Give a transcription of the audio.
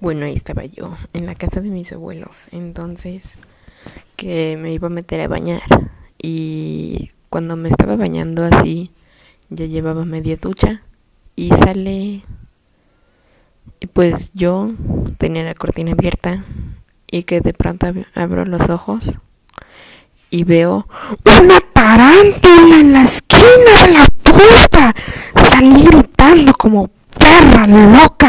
Bueno, ahí estaba yo, en la casa de mis abuelos. Entonces, que me iba a meter a bañar. Y cuando me estaba bañando así, ya llevaba media ducha. Y sale. Pues yo tenía la cortina abierta. Y que de pronto abro los ojos. Y veo una tarántula en la esquina de la puerta. Salí gritando como perra loca.